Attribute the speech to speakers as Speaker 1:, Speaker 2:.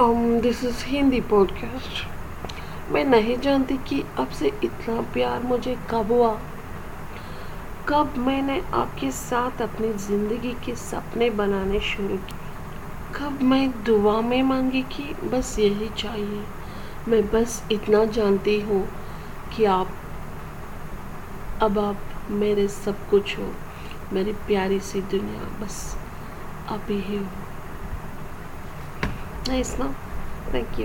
Speaker 1: This is Hindi podcast मैं नहीं जानती कि आपसे इतना प्यार मुझे कब हुआ। कब मैंने आपके साथ अपनी ज़िंदगी के सपने बनाने शुरू किए। कब मैं दुआ में मांगी कि बस यही चाहिए। मैं बस इतना जानती हूँ कि आप, अब आप मेरे सब कुछ हो। मेरी प्यारी सी दुनिया, बस आप ही हो। Nice, no? Thank you.